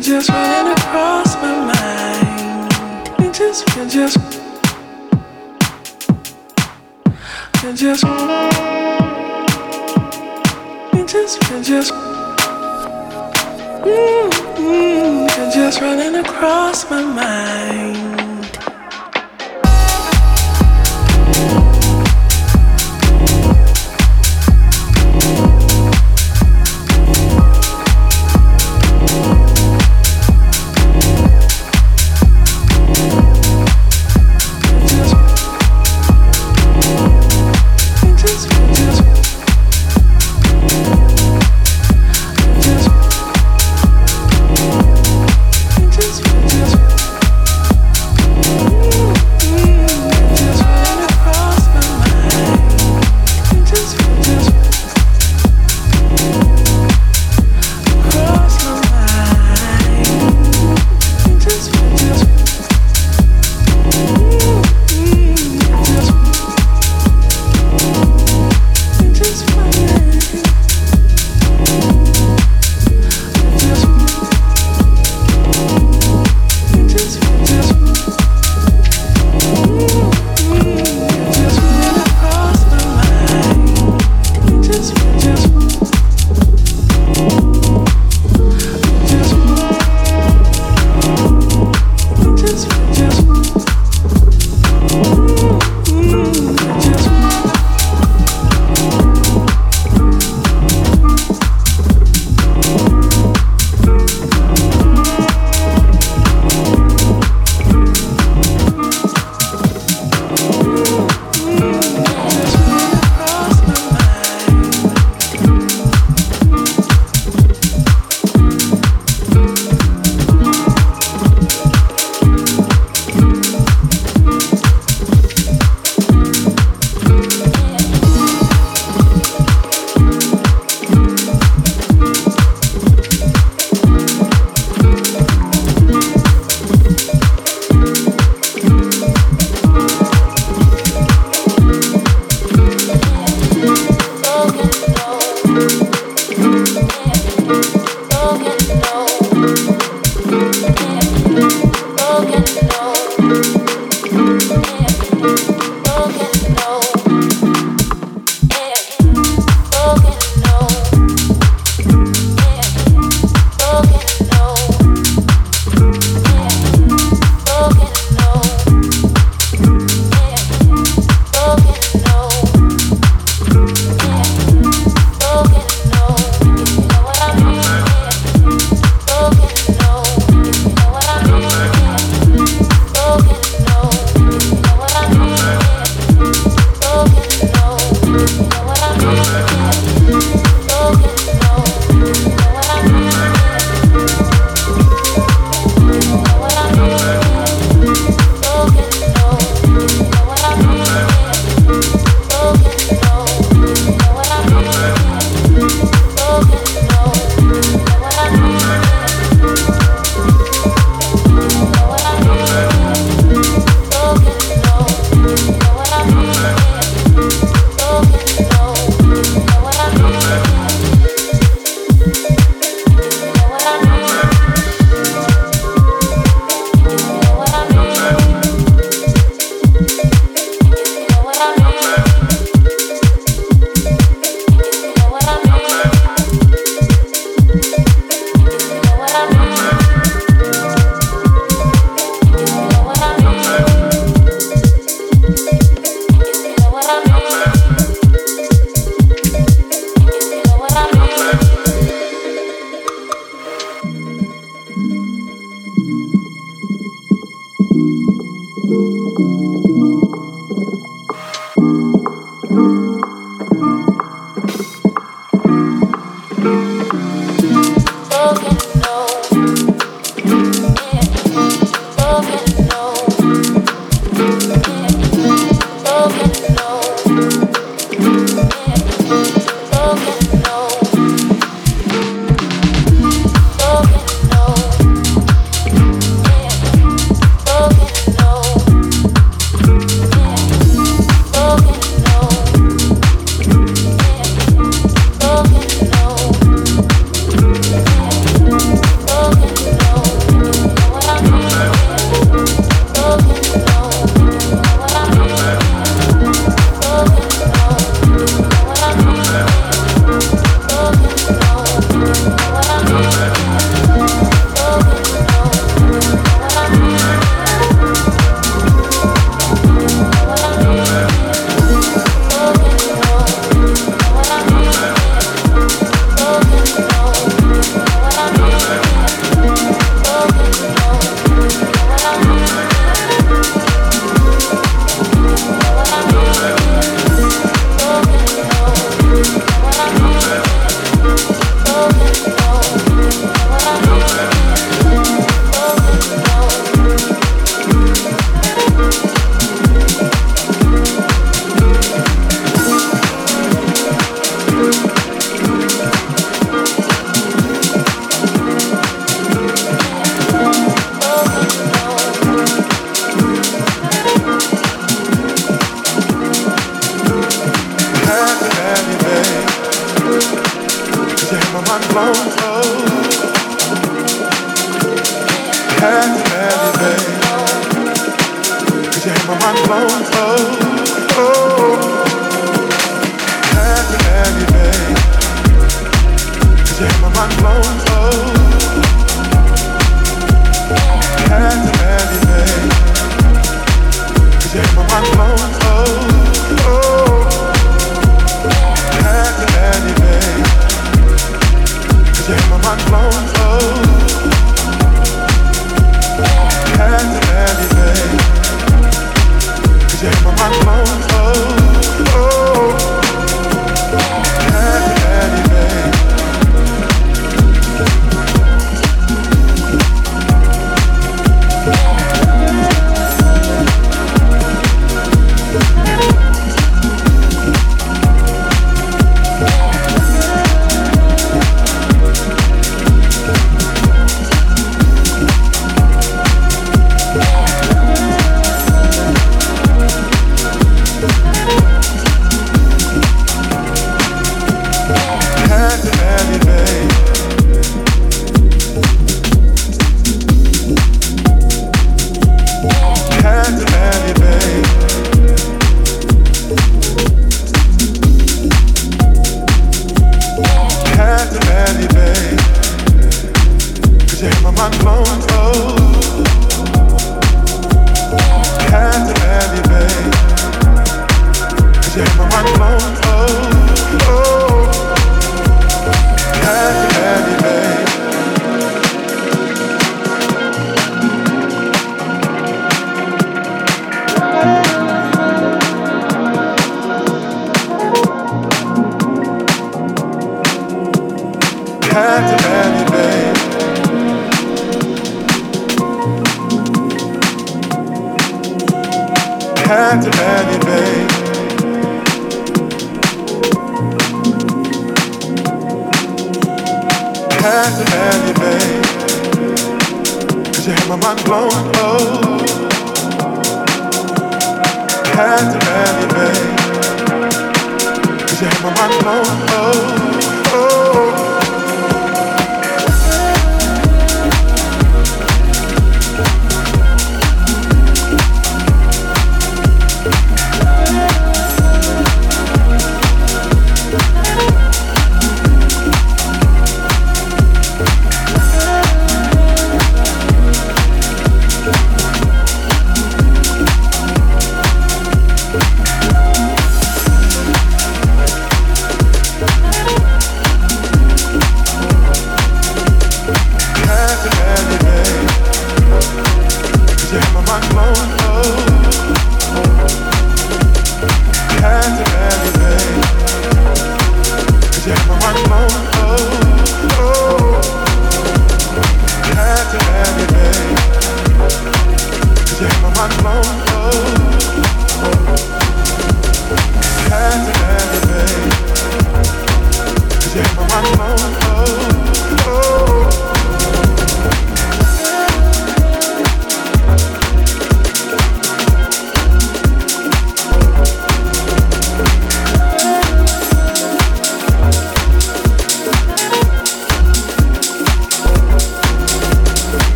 It just running across my mind. It just, it just, it just, it just, it just, mm-hmm. it just running across my mind.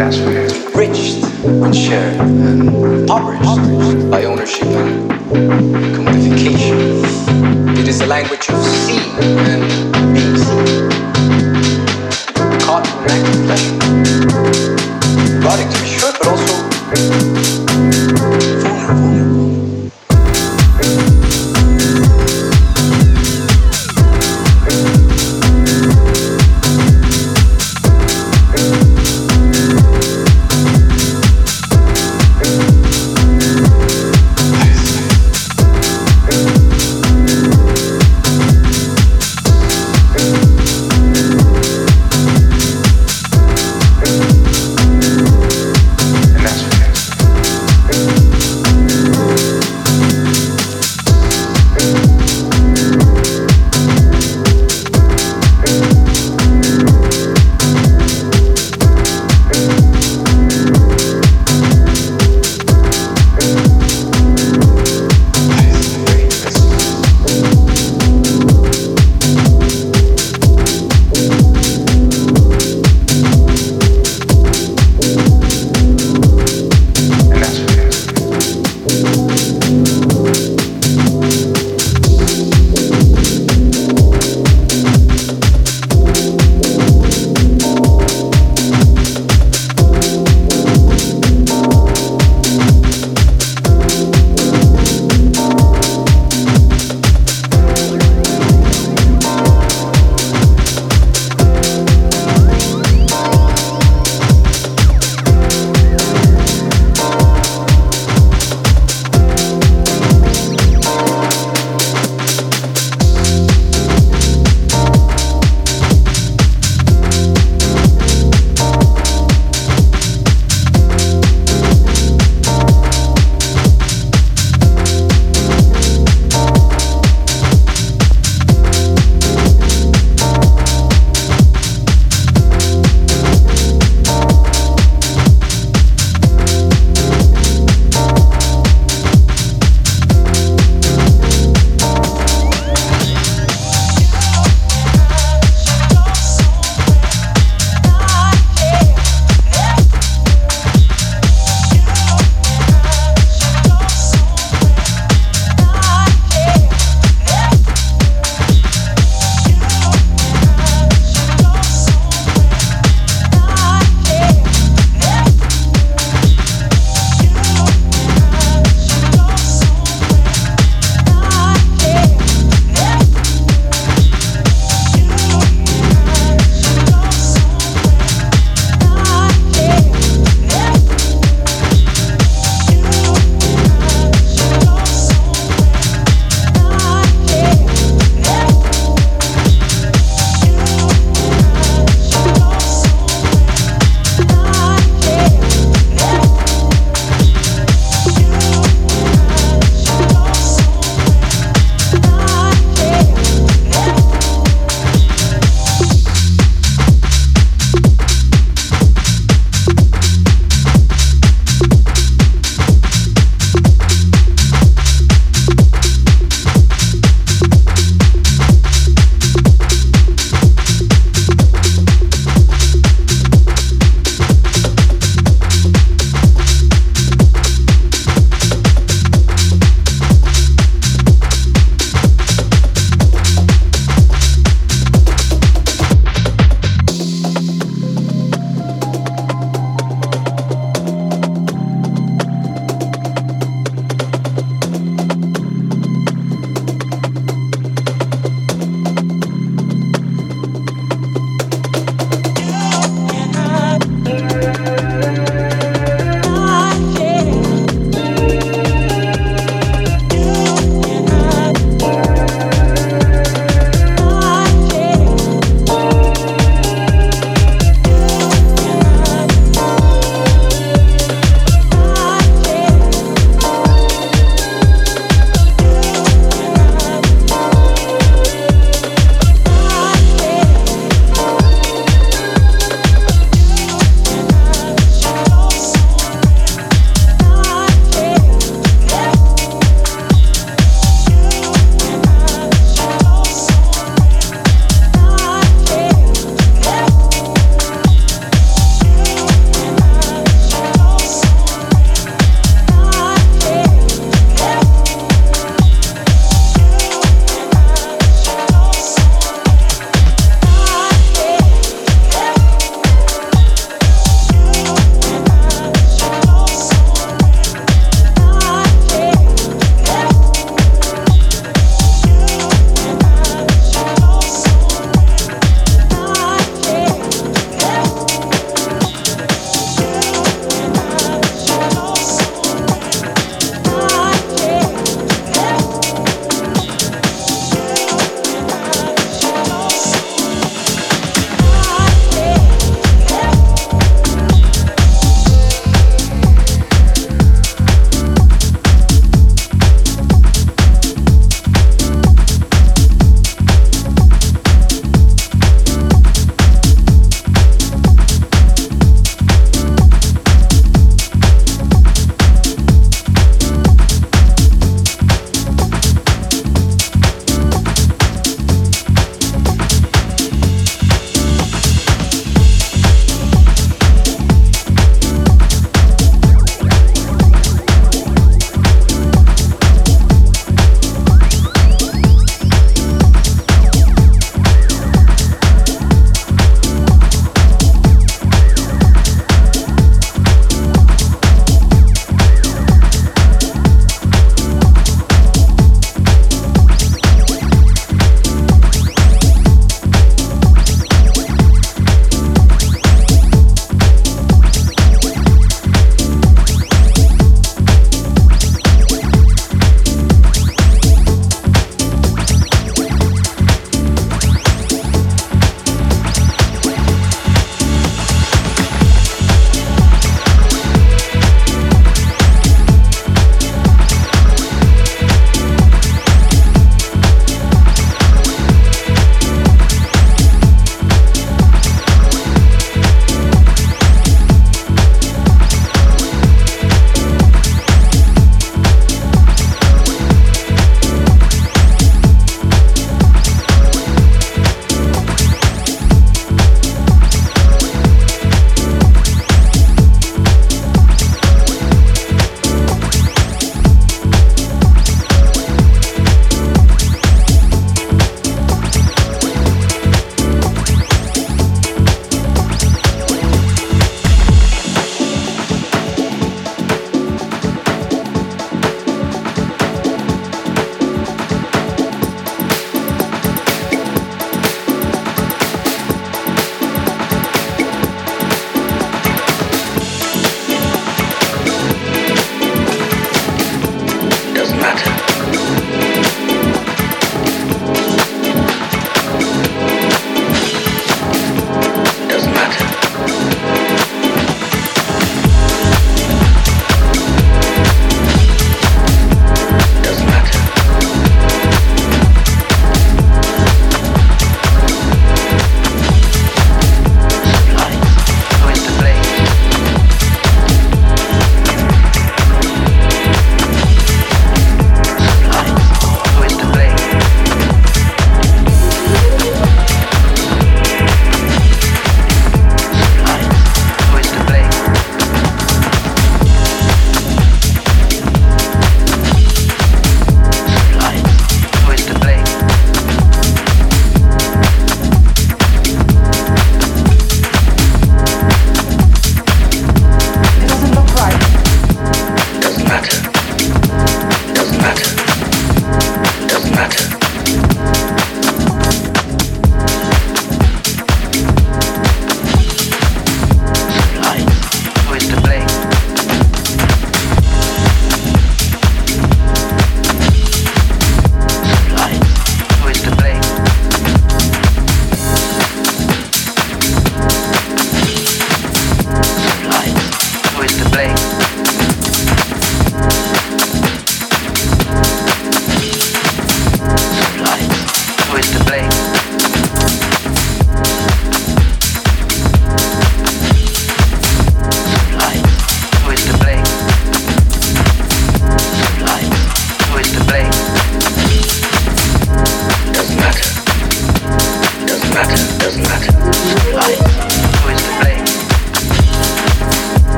blasphemy, enriched and shared, and impoverished by ownership and commodification. It is a language of seeing and